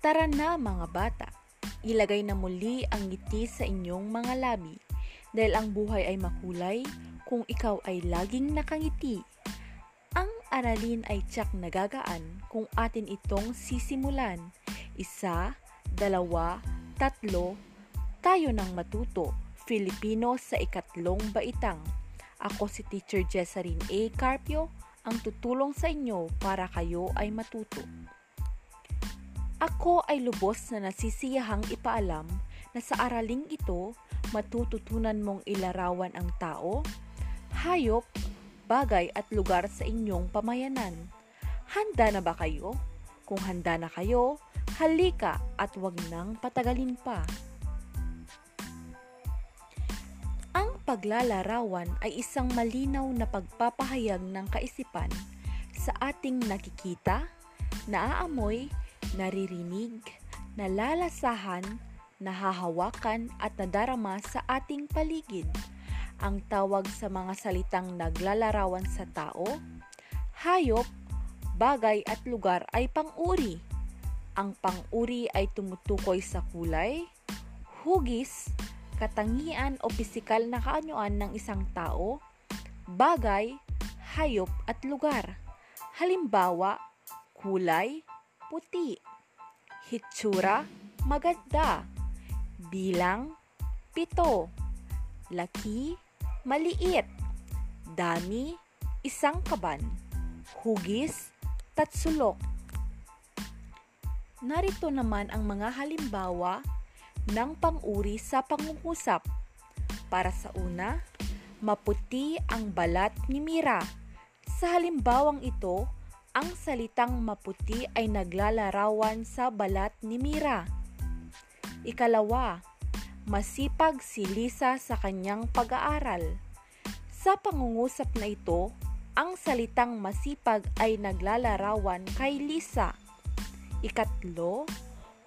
Tara na mga bata, ilagay na muli ang ngiti sa inyong mga labi dahil ang buhay ay makulay kung ikaw ay laging nakangiti. Ang aralin ay tiyak nagagaan kung atin itong sisimulan. Isa, dalawa, tatlo, tayo nang matuto. Filipino sa ikatlong baitang. Ako si Teacher Jessalyn A. Carpio, ang tutulong sa inyo para kayo ay matuto. Ako ay lubos na nasisiyahang ipaalam na sa araling ito matututunan mong ilarawan ang tao, hayop, bagay at lugar sa inyong pamayanan. Handa na ba kayo? Kung handa na kayo, halika at wag nang patagalin pa. Ang paglalarawan ay isang malinaw na pagpapahayag ng kaisipan sa ating nakikita, naaamoy, naririnig, nalalasahan, nahahawakan at nadarama sa ating paligid. Ang tawag sa mga salitang naglalarawan sa tao, hayop, bagay at lugar ay pang-uri. Ang pang-uri ay tumutukoy sa kulay, hugis, katangian o pisikal na kaanyuan ng isang tao, bagay, hayop at lugar. Halimbawa, kulay, puti. Hitsura, maganda. Bilang, pito. Laki, maliit. Dami, isang kaban. Hugis, tatsulok. Narito naman ang mga halimbawa ng pang-uri sa pangungusap. Para sa una, maputi ang balat ni Mira. Sa halimbawang ito, ang salitang maputi ay naglalarawan sa balat ni Mira. Ikalawa, masipag si Lisa sa kanyang pag-aaral. Sa pangungusap na ito, ang salitang masipag ay naglalarawan kay Lisa. Ikatlo,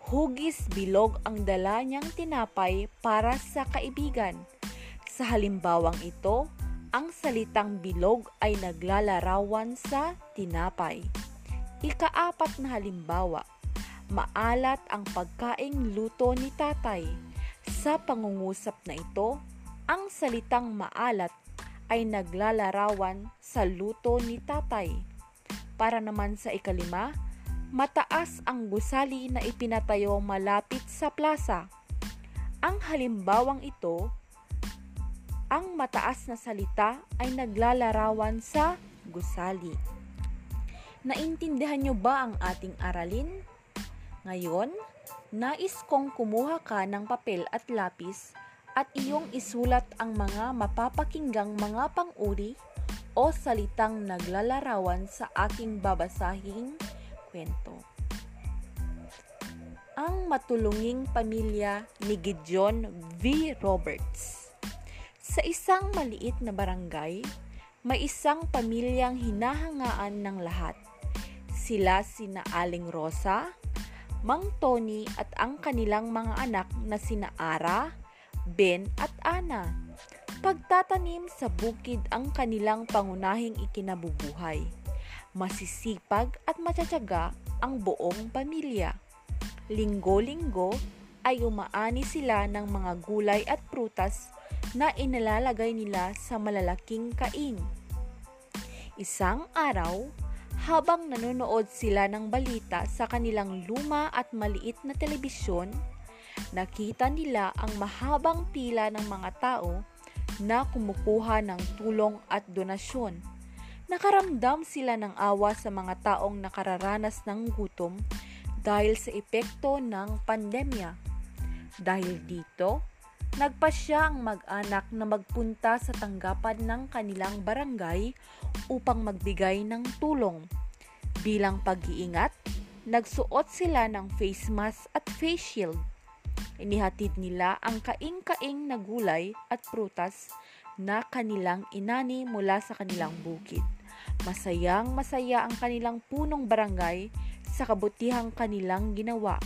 hugis bilog ang dala niyang tinapay para sa kaibigan. Sa halimbawang ito, ang salitang bilog ay naglalarawan sa tinapay. Ikaapat na halimbawa, maalat ang pagkaing luto ni tatay. Sa pangungusap na ito, ang salitang maalat ay naglalarawan sa luto ni tatay. Para naman sa ikalima, mataas ang gusali na ipinatayo malapit sa plaza. Ang halimbawang ito, ang mataas na salita ay naglalarawan sa gusali. Naintindihan nyo ba ang ating aralin? Ngayon, nais kong kumuha ka ng papel at lapis at iyong isulat ang mga mapapakinggang mga pang-uri o salitang naglalarawan sa aking babasahing kwento. Ang matulunging pamilya ni Gideon V. Roberts. Sa isang maliit na barangay, may isang pamilyang hinahangaan ng lahat. Sila sina Aling Rosa, Mang Tony at ang kanilang mga anak na sina Ara, Ben at Ana. Pagtatanim sa bukid ang kanilang pangunahing ikinabubuhay masisipag at matsatsaga ang buong pamilya. Linggo-linggo ay umaani sila ng mga gulay at prutas na inalalagay nila sa malalaking kaing. Isang araw, habang nanonood sila ng balita sa kanilang luma at maliit na telebisyon, nakita nila ang mahabang pila ng mga tao na kumukuha ng tulong at donasyon Nakaramdam sila ng awa sa mga taong nakararanas ng gutom dahil sa epekto ng pandemya. Dahil dito, nagpasya ang mag-anak na magpunta sa tanggapan ng kanilang barangay upang magbigay ng tulong. Bilang pag-iingat, nagsuot sila ng face mask at face shield. Inihatid nila ang kaing-kaing na gulay at prutas na kanilang inani mula sa kanilang bukid. Masayang masaya ang kanilang punong barangay sa kabutihang kanilang ginawa.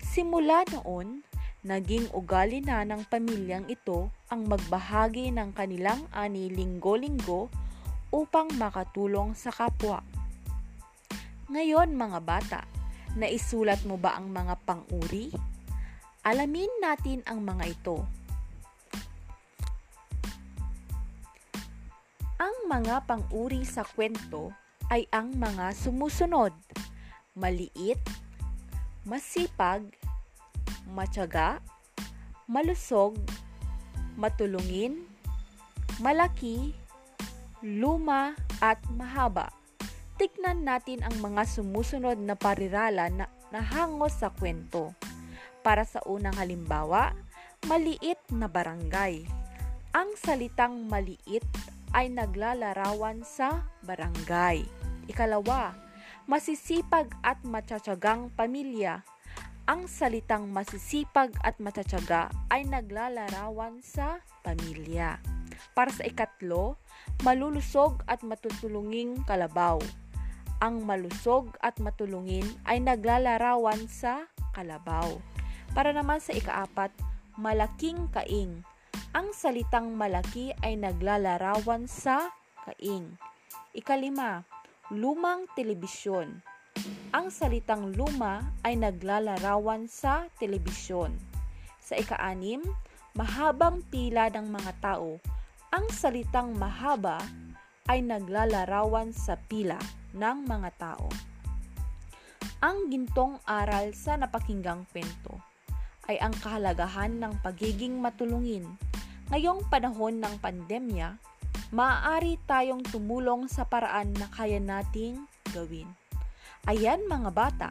Simula noon, naging ugali na ng pamilyang ito ang magbahagi ng kanilang ani linggo-linggo upang makatulong sa kapwa. Ngayon mga bata, Naisulat mo ba ang mga pang-uri? Alamin natin ang mga ito. Ang mga pang-uri sa kwento ay ang mga sumusunod. Maliit, masipag, matyaga, malusog, matulungin, malaki, luma, at mahaba. Tignan natin ang mga sumusunod na parirala na nahangos sa kwento. Para sa unang halimbawa, maliit na barangay. Ang salitang maliit ay naglalarawan sa barangay. Ikalawa, masisipag at matsatsagang pamilya. Ang salitang masisipag at matsatsaga ay naglalarawan sa pamilya. Para sa ikatlo, malulusog at matutulunging kalabaw ang malusog at matulungin ay naglalarawan sa kalabaw. Para naman sa ikaapat, malaking kaing. Ang salitang malaki ay naglalarawan sa kaing. Ikalima, lumang telebisyon. Ang salitang luma ay naglalarawan sa telebisyon. Sa ikaanim, mahabang pila ng mga tao. Ang salitang mahaba ay naglalarawan sa pila ng mga tao. Ang gintong aral sa napakinggang kwento ay ang kahalagahan ng pagiging matulungin. Ngayong panahon ng pandemya, maaari tayong tumulong sa paraan na kaya nating gawin. Ayan mga bata,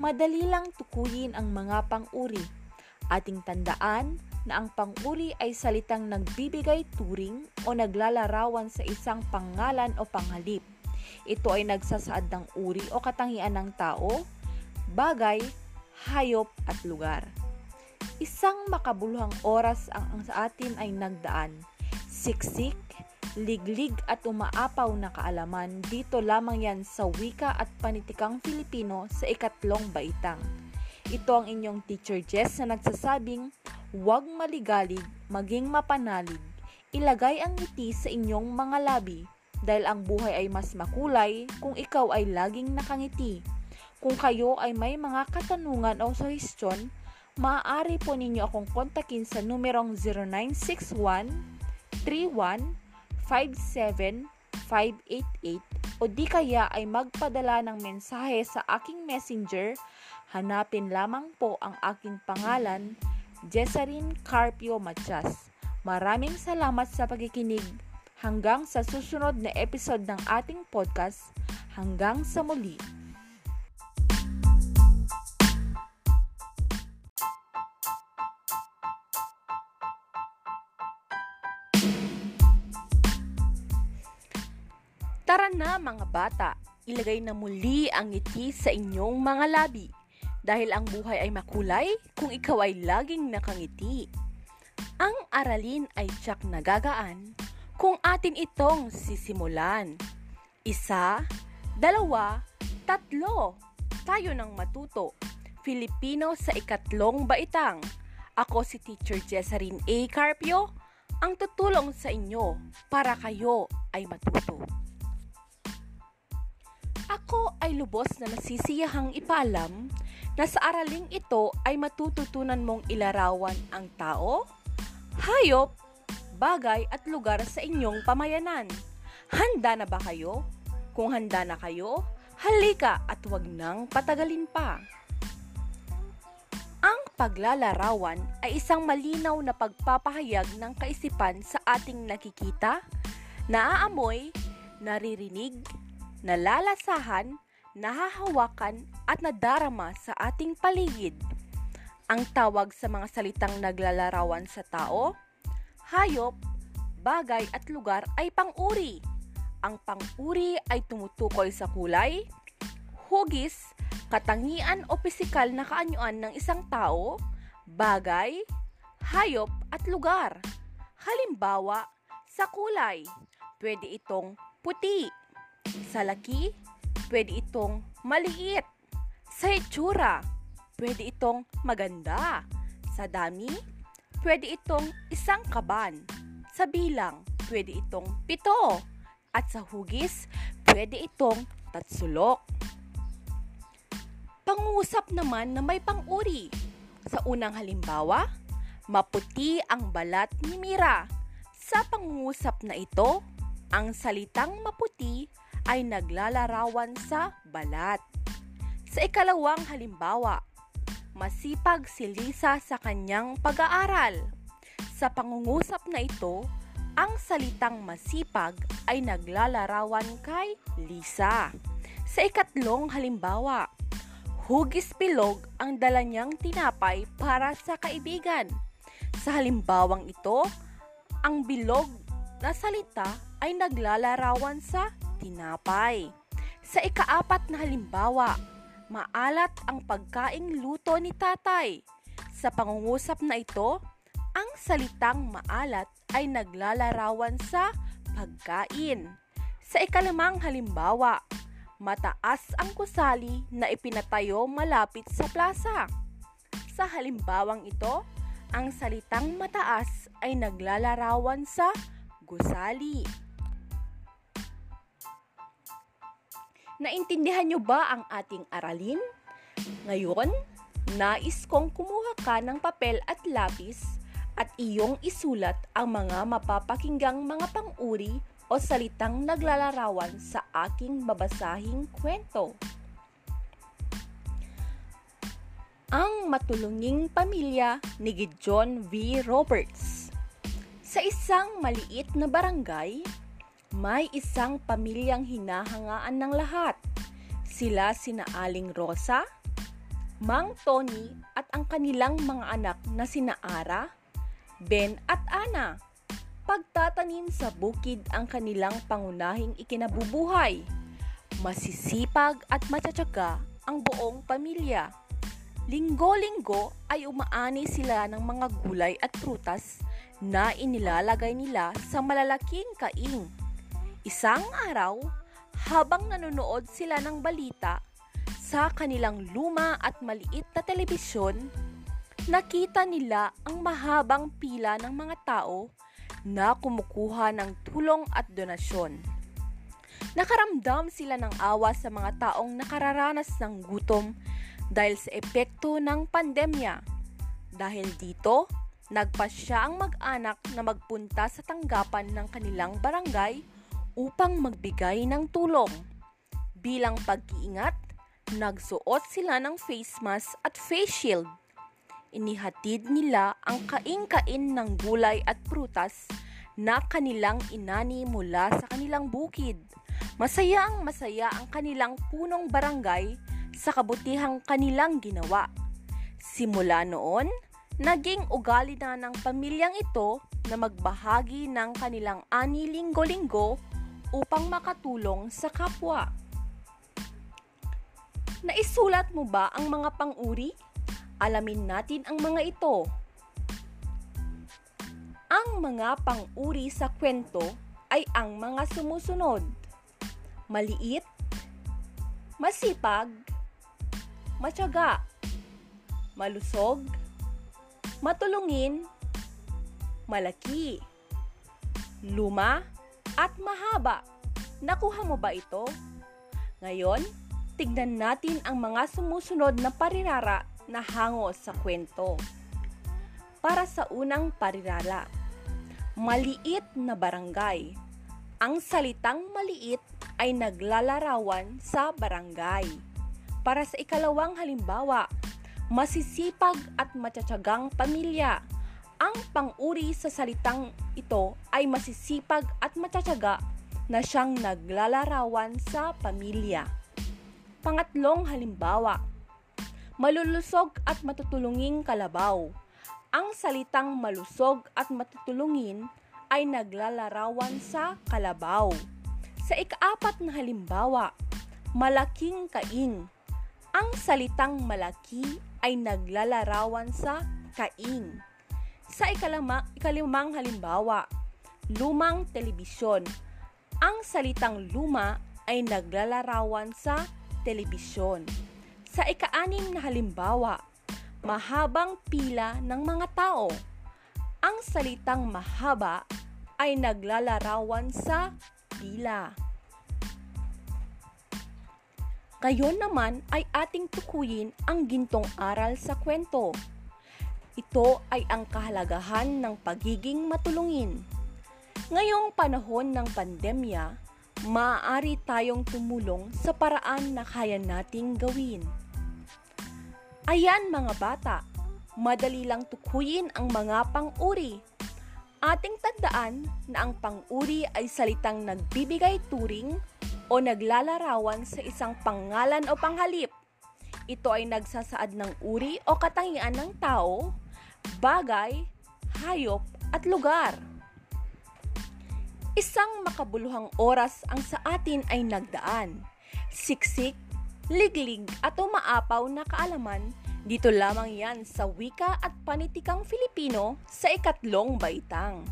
madali lang tukuyin ang mga pang-uri. Ating tandaan na ang pang-uri ay salitang nagbibigay turing o naglalarawan sa isang pangalan o panghalip ito ay nagsasaad ng uri o katangian ng tao, bagay, hayop at lugar. Isang makabuluhang oras ang, sa atin ay nagdaan. Siksik, liglig at umaapaw na kaalaman dito lamang yan sa wika at panitikang Filipino sa ikatlong baitang. Ito ang inyong teacher Jess na nagsasabing, huwag maligalig, maging mapanalig, ilagay ang ngiti sa inyong mga labi dahil ang buhay ay mas makulay kung ikaw ay laging nakangiti. Kung kayo ay may mga katanungan o suhestyon, maaari po ninyo akong kontakin sa numerong 0961 31 57 588 o di kaya ay magpadala ng mensahe sa aking messenger, hanapin lamang po ang aking pangalan, Jesserin Carpio Machas. Maraming salamat sa pagkikinig Hanggang sa susunod na episode ng ating podcast, hanggang sa muli. Tara na mga bata, ilagay na muli ang ngiti sa inyong mga labi dahil ang buhay ay makulay kung ikaw ay laging nakangiti. Ang aralin ay tsak nagagaan kung atin itong sisimulan. Isa, dalawa, tatlo. Tayo nang matuto. Filipino sa ikatlong baitang. Ako si Teacher Jesserin A. Carpio, ang tutulong sa inyo para kayo ay matuto. Ako ay lubos na nasisiyahang ipaalam na sa araling ito ay matututunan mong ilarawan ang tao, hayop, bagay at lugar sa inyong pamayanan. Handa na ba kayo? Kung handa na kayo, halika at huwag nang patagalin pa. Ang paglalarawan ay isang malinaw na pagpapahayag ng kaisipan sa ating nakikita, naaamoy, naririnig, nalalasahan, nahahawakan at nadarama sa ating paligid. Ang tawag sa mga salitang naglalarawan sa tao hayop, bagay at lugar ay pang-uri. Ang pang-uri ay tumutukoy sa kulay, hugis, katangian o pisikal na kaanyuan ng isang tao, bagay, hayop at lugar. Halimbawa, sa kulay, pwede itong puti. Sa laki, pwede itong maliit. Sa itsura, pwede itong maganda. Sa dami, pwede itong isang kaban. Sa bilang, pwede itong pito. At sa hugis, pwede itong tatsulok. Pangusap naman na may panguri. Sa unang halimbawa, maputi ang balat ni Mira. Sa pangungusap na ito, ang salitang maputi ay naglalarawan sa balat. Sa ikalawang halimbawa, masipag si Lisa sa kanyang pag-aaral. Sa pangungusap na ito, ang salitang masipag ay naglalarawan kay Lisa. Sa ikatlong halimbawa, hugis bilog ang dala niyang tinapay para sa kaibigan. Sa halimbawang ito, ang bilog na salita ay naglalarawan sa tinapay. Sa ikaapat na halimbawa, maalat ang pagkaing luto ni tatay. Sa pangungusap na ito, ang salitang maalat ay naglalarawan sa pagkain. Sa ikalimang halimbawa, mataas ang kusali na ipinatayo malapit sa plaza. Sa halimbawang ito, ang salitang mataas ay naglalarawan sa gusali. Naintindihan nyo ba ang ating aralin? Ngayon, nais kong kumuha ka ng papel at lapis at iyong isulat ang mga mapapakinggang mga panguri o salitang naglalarawan sa aking babasahing kwento. Ang matulunging pamilya ni Gideon V. Roberts Sa isang maliit na barangay, may isang pamilyang hinahangaan ng lahat. Sila sina Aling Rosa, Mang Tony at ang kanilang mga anak na sina Ara, Ben at Ana. Pagtatanim sa bukid ang kanilang pangunahing ikinabubuhay. Masisipag at matsatsaga ang buong pamilya. Linggo-linggo ay umaani sila ng mga gulay at prutas na inilalagay nila sa malalaking kaing. Isang araw, habang nanonood sila ng balita sa kanilang luma at maliit na telebisyon, nakita nila ang mahabang pila ng mga tao na kumukuha ng tulong at donasyon. Nakaramdam sila ng awa sa mga taong nakararanas ng gutom dahil sa epekto ng pandemya. Dahil dito, nagpasya ang mag-anak na magpunta sa tanggapan ng kanilang barangay upang magbigay ng tulong. Bilang pag-iingat, nagsuot sila ng face mask at face shield inihatid nila ang kain-kain ng gulay at prutas na kanilang inani mula sa kanilang bukid. Masaya ang masaya ang kanilang punong barangay sa kabutihang kanilang ginawa. Simula noon, naging ugali na ng pamilyang ito na magbahagi ng kanilang ani linggo-linggo upang makatulong sa kapwa. Naisulat mo ba ang mga pang-uri? Alamin natin ang mga ito. Ang mga pang-uri sa kwento ay ang mga sumusunod. Maliit, masipag, matyaga, malusog, matulungin, malaki, luma, at mahaba. Nakuha mo ba ito? Ngayon, tignan natin ang mga sumusunod na parirara na hango sa kwento. Para sa unang parirala, maliit na barangay. Ang salitang maliit ay naglalarawan sa barangay. Para sa ikalawang halimbawa, masisipag at matsatsagang pamilya. Ang panguri sa salitang ito ay masisipag at matsatsaga na siyang naglalarawan sa pamilya. Pangatlong halimbawa, malulusog at matutulunging kalabaw. Ang salitang malusog at matutulungin ay naglalarawan sa kalabaw. Sa ikaapat na halimbawa, malaking kaing. Ang salitang malaki ay naglalarawan sa kaing. Sa ikalama, ikalimang halimbawa, lumang telebisyon. Ang salitang luma ay naglalarawan sa telebisyon. Sa ikaanim na halimbawa, mahabang pila ng mga tao. Ang salitang mahaba ay naglalarawan sa pila. Ngayon naman ay ating tukuyin ang gintong aral sa kwento. Ito ay ang kahalagahan ng pagiging matulungin. Ngayong panahon ng pandemya, maaari tayong tumulong sa paraan na kaya nating gawin. Ayan mga bata, madali lang tukuyin ang mga pang-uri. Ating tandaan na ang pang-uri ay salitang nagbibigay turing o naglalarawan sa isang pangalan o panghalip. Ito ay nagsasaad ng uri o katangian ng tao, bagay, hayop at lugar. Isang makabuluhang oras ang sa atin ay nagdaan. Siksik, liglig at umaapaw na kaalaman, dito lamang yan sa wika at panitikang Filipino sa ikatlong baitang.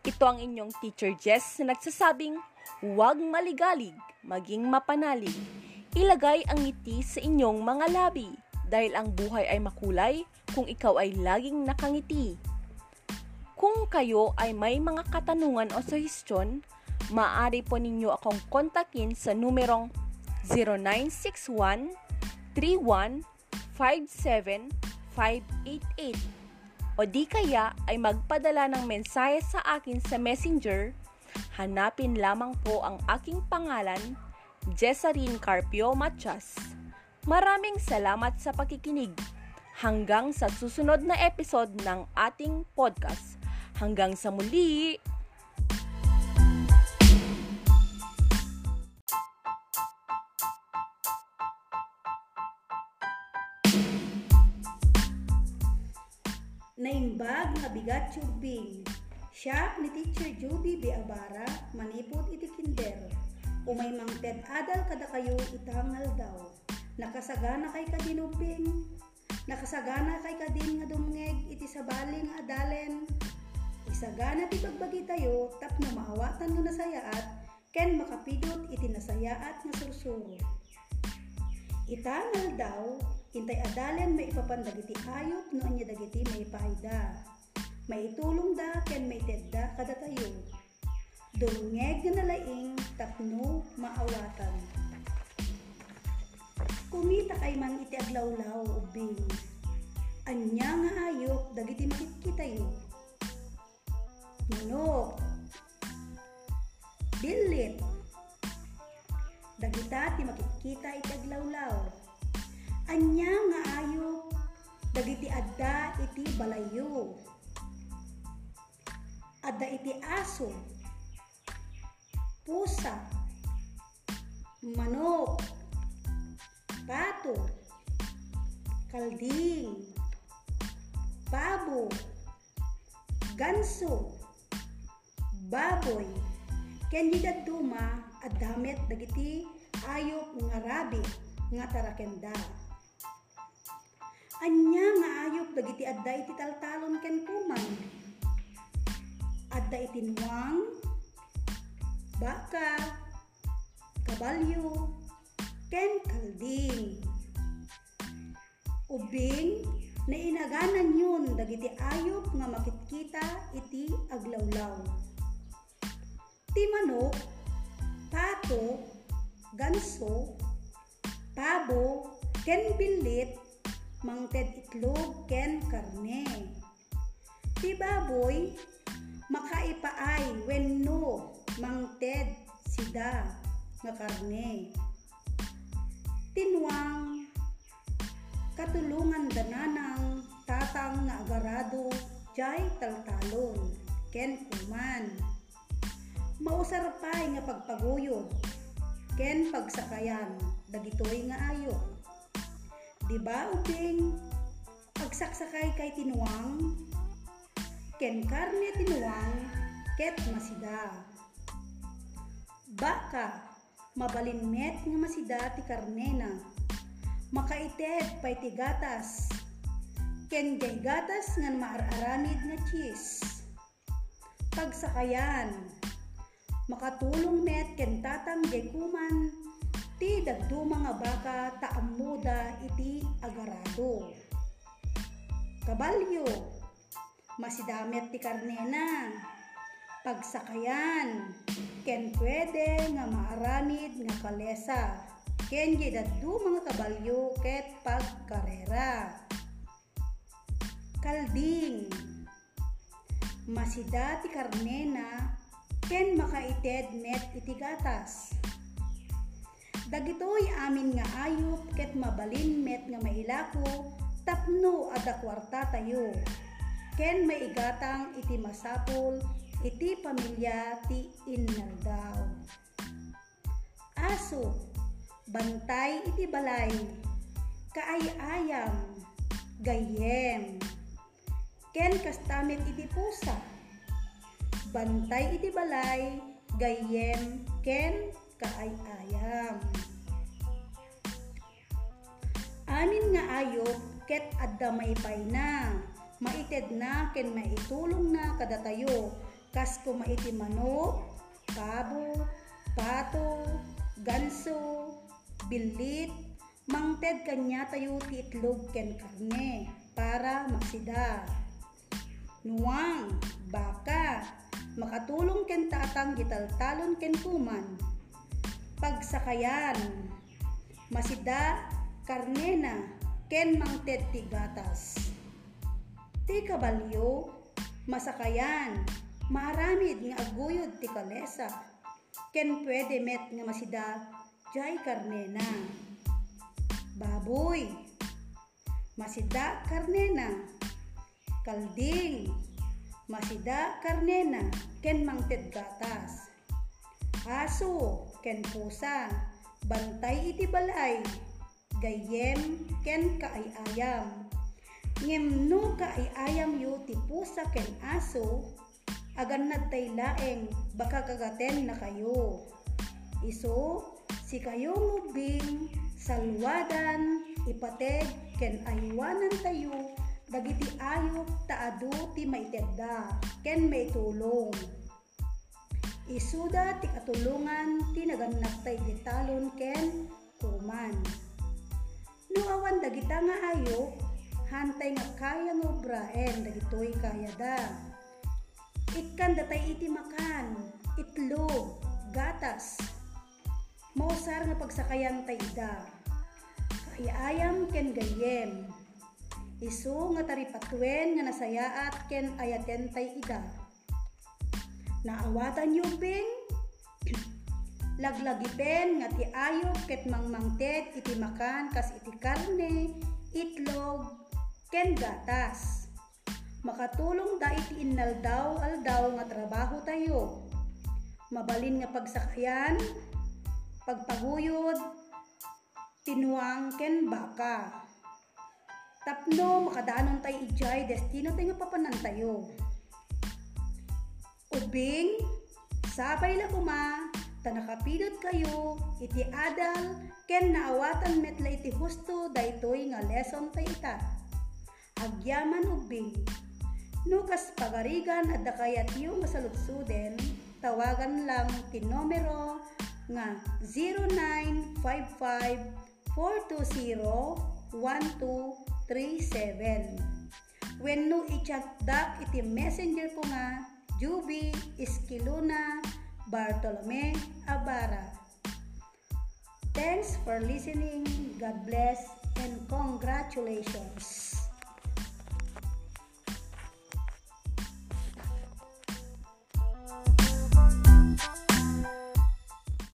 Ito ang inyong teacher Jess na nagsasabing, huwag maligalig, maging mapanalig. Ilagay ang ngiti sa inyong mga labi dahil ang buhay ay makulay kung ikaw ay laging nakangiti. Kung kayo ay may mga katanungan o suggestion, maaari po ninyo akong kontakin sa numerong 0961 31 57588 o di kaya ay magpadala ng mensahe sa akin sa messenger, hanapin lamang po ang aking pangalan, Jesarine Carpio Machas. Maraming salamat sa pakikinig. Hanggang sa susunod na episode ng ating podcast. Hanggang sa muli! Naimbag nga bigat tubing. Siya ni Teacher Juby Biabara, manipot iti kinder. Umay mang ted adal kada kayo itangal daw. Nakasagana kay kadinubing. Nakasagana kay kadin nga dumngeg iti sabali nga adalen. Isagana ti bagbagi tayo tap na maawatan nga nasayaat ken makapidot iti nasayaat nga sursuro. Itangal daw Intay adalan may ipapandag iti ayot no anya dagiti may paida. May itulong da ken may tedda kada tayo. Dungeg na laing tapno maawatan. Kumita kay man iti aglawlaw ubing. Anya nga ayok dagiti makikita yo. Manok. Bilit. Dagita ti makikita iti aglawlaw anya nga ayo dagiti adda iti balayo adda iti aso pusa kalding pabo. Ganso. Baboy. Ken duma at damit dagiti ayop nga rabbit nga tarakenda. Anya nga ayop dagiti adda iti taltalon ken kuman. Adda iti nuwang, baka, kabalyo, ken kalding. Ubing na inaganan yun dagiti ayop nga makitkita iti aglawlaw. Ti manok, pato, ganso, pabo, ken bilit, mangted itlog ken karne. Ti baboy, makaipaay wenno mangted sida nga karne. Tinwang, katulungan dananang tatang nga agarado jay taltalon ken kuman. Mausarapay nga pagpaguyod ken pagsakayan dagitoy nga ayo Di ba, ubing? Pagsaksakay kay tinuwang, ken karne tinuwang, ket masida. Baka, mabalinmet nga masida ti karne na. Makaited pay ti gatas, ken jay gatas nga maararamid nga cheese. Pagsakayan, makatulong met ken tatang jay kuman, ti dagdo mga baka taamuda iti agarado. Kabalyo, masidamet ti karnena, pagsakayan, ken pwede nga maaramid nga kalesa. Ken daddu mga kabalyo ket pagkarera. Kalding Masida ti karnena ken makaited met iti gatas. Dagitoy amin nga ayop ket mabalin met nga mailako tapno ada kwarta tayo. Ken maigatang iti masapol iti pamilya ti innaldaw. Aso, bantay iti balay, kaayayam, gayem. Ken kastamit iti pusa, bantay iti balay, gayem, ken kaayayam. Amin nga ayop ket adda maipay na, maited na ken maitulong na kadatayo, kas kumaiti manok, pabo, pato, ganso, bilit, mangted kanya tayo ti itlog ken karne para masida. Nuwang, baka, makatulong ken tatang gitaltalon ken kuman. Pagsakayan, masida, karnena, ken mangted ti gatas. Ti kabalyo, masakayan, maramid nga aguyod ti kalesa. Ken pwede met nga masida, jay karnena. Baboy, masida karnena. Kalding, masida karnena, ken mangted gatas. Aso, ken pusa, bantay iti balay, gayem ken kaayayam. Ngem no kaayayam yu ti pusa ken aso, agan nagtay laeng baka kagaten na kayo. Iso, si kayo ngubing, salwadan, ipateg, ken aywanan tayo, dagiti ayop taado ti maitedda, ken may. Isuda ti katulungan ti naganak tay gitalon ken kuman. No awan dagita nga ayop, hantay nga kaya nga obraen dagitoy kaya da. Ikan datay iti makan, itlog, gatas. Mausar nga pagsakayan tay da. Kaayayam ken gayem. Isu nga taripatwen nga nasayaat ken ayaten tay ida. Naawatan yubing laglagipen nga ti ayop ket mangmangted iti makan kas iti karne, itlog, ken gatas. Makatulong da iti innaldaw aldaw nga trabaho tayo. Mabalin nga pagsakayan, pagpaguyod, tinuang ken baka. Tapno makadaanon tay ijay destino tayo papanan tayo. Ubing, sabay la kuma, tanakapidot kayo, iti adal, ken naawatan metla iti husto daytoy nga lesson tay ita. Agyaman ubing, nukas pagarigan at dakayat yung masaludsuden, tawagan lang ti numero nga 0955-420-1237. When no i-chat dak iti messenger po nga Juby Esquiluna Bartolome Abara. Thanks for listening. God bless and congratulations.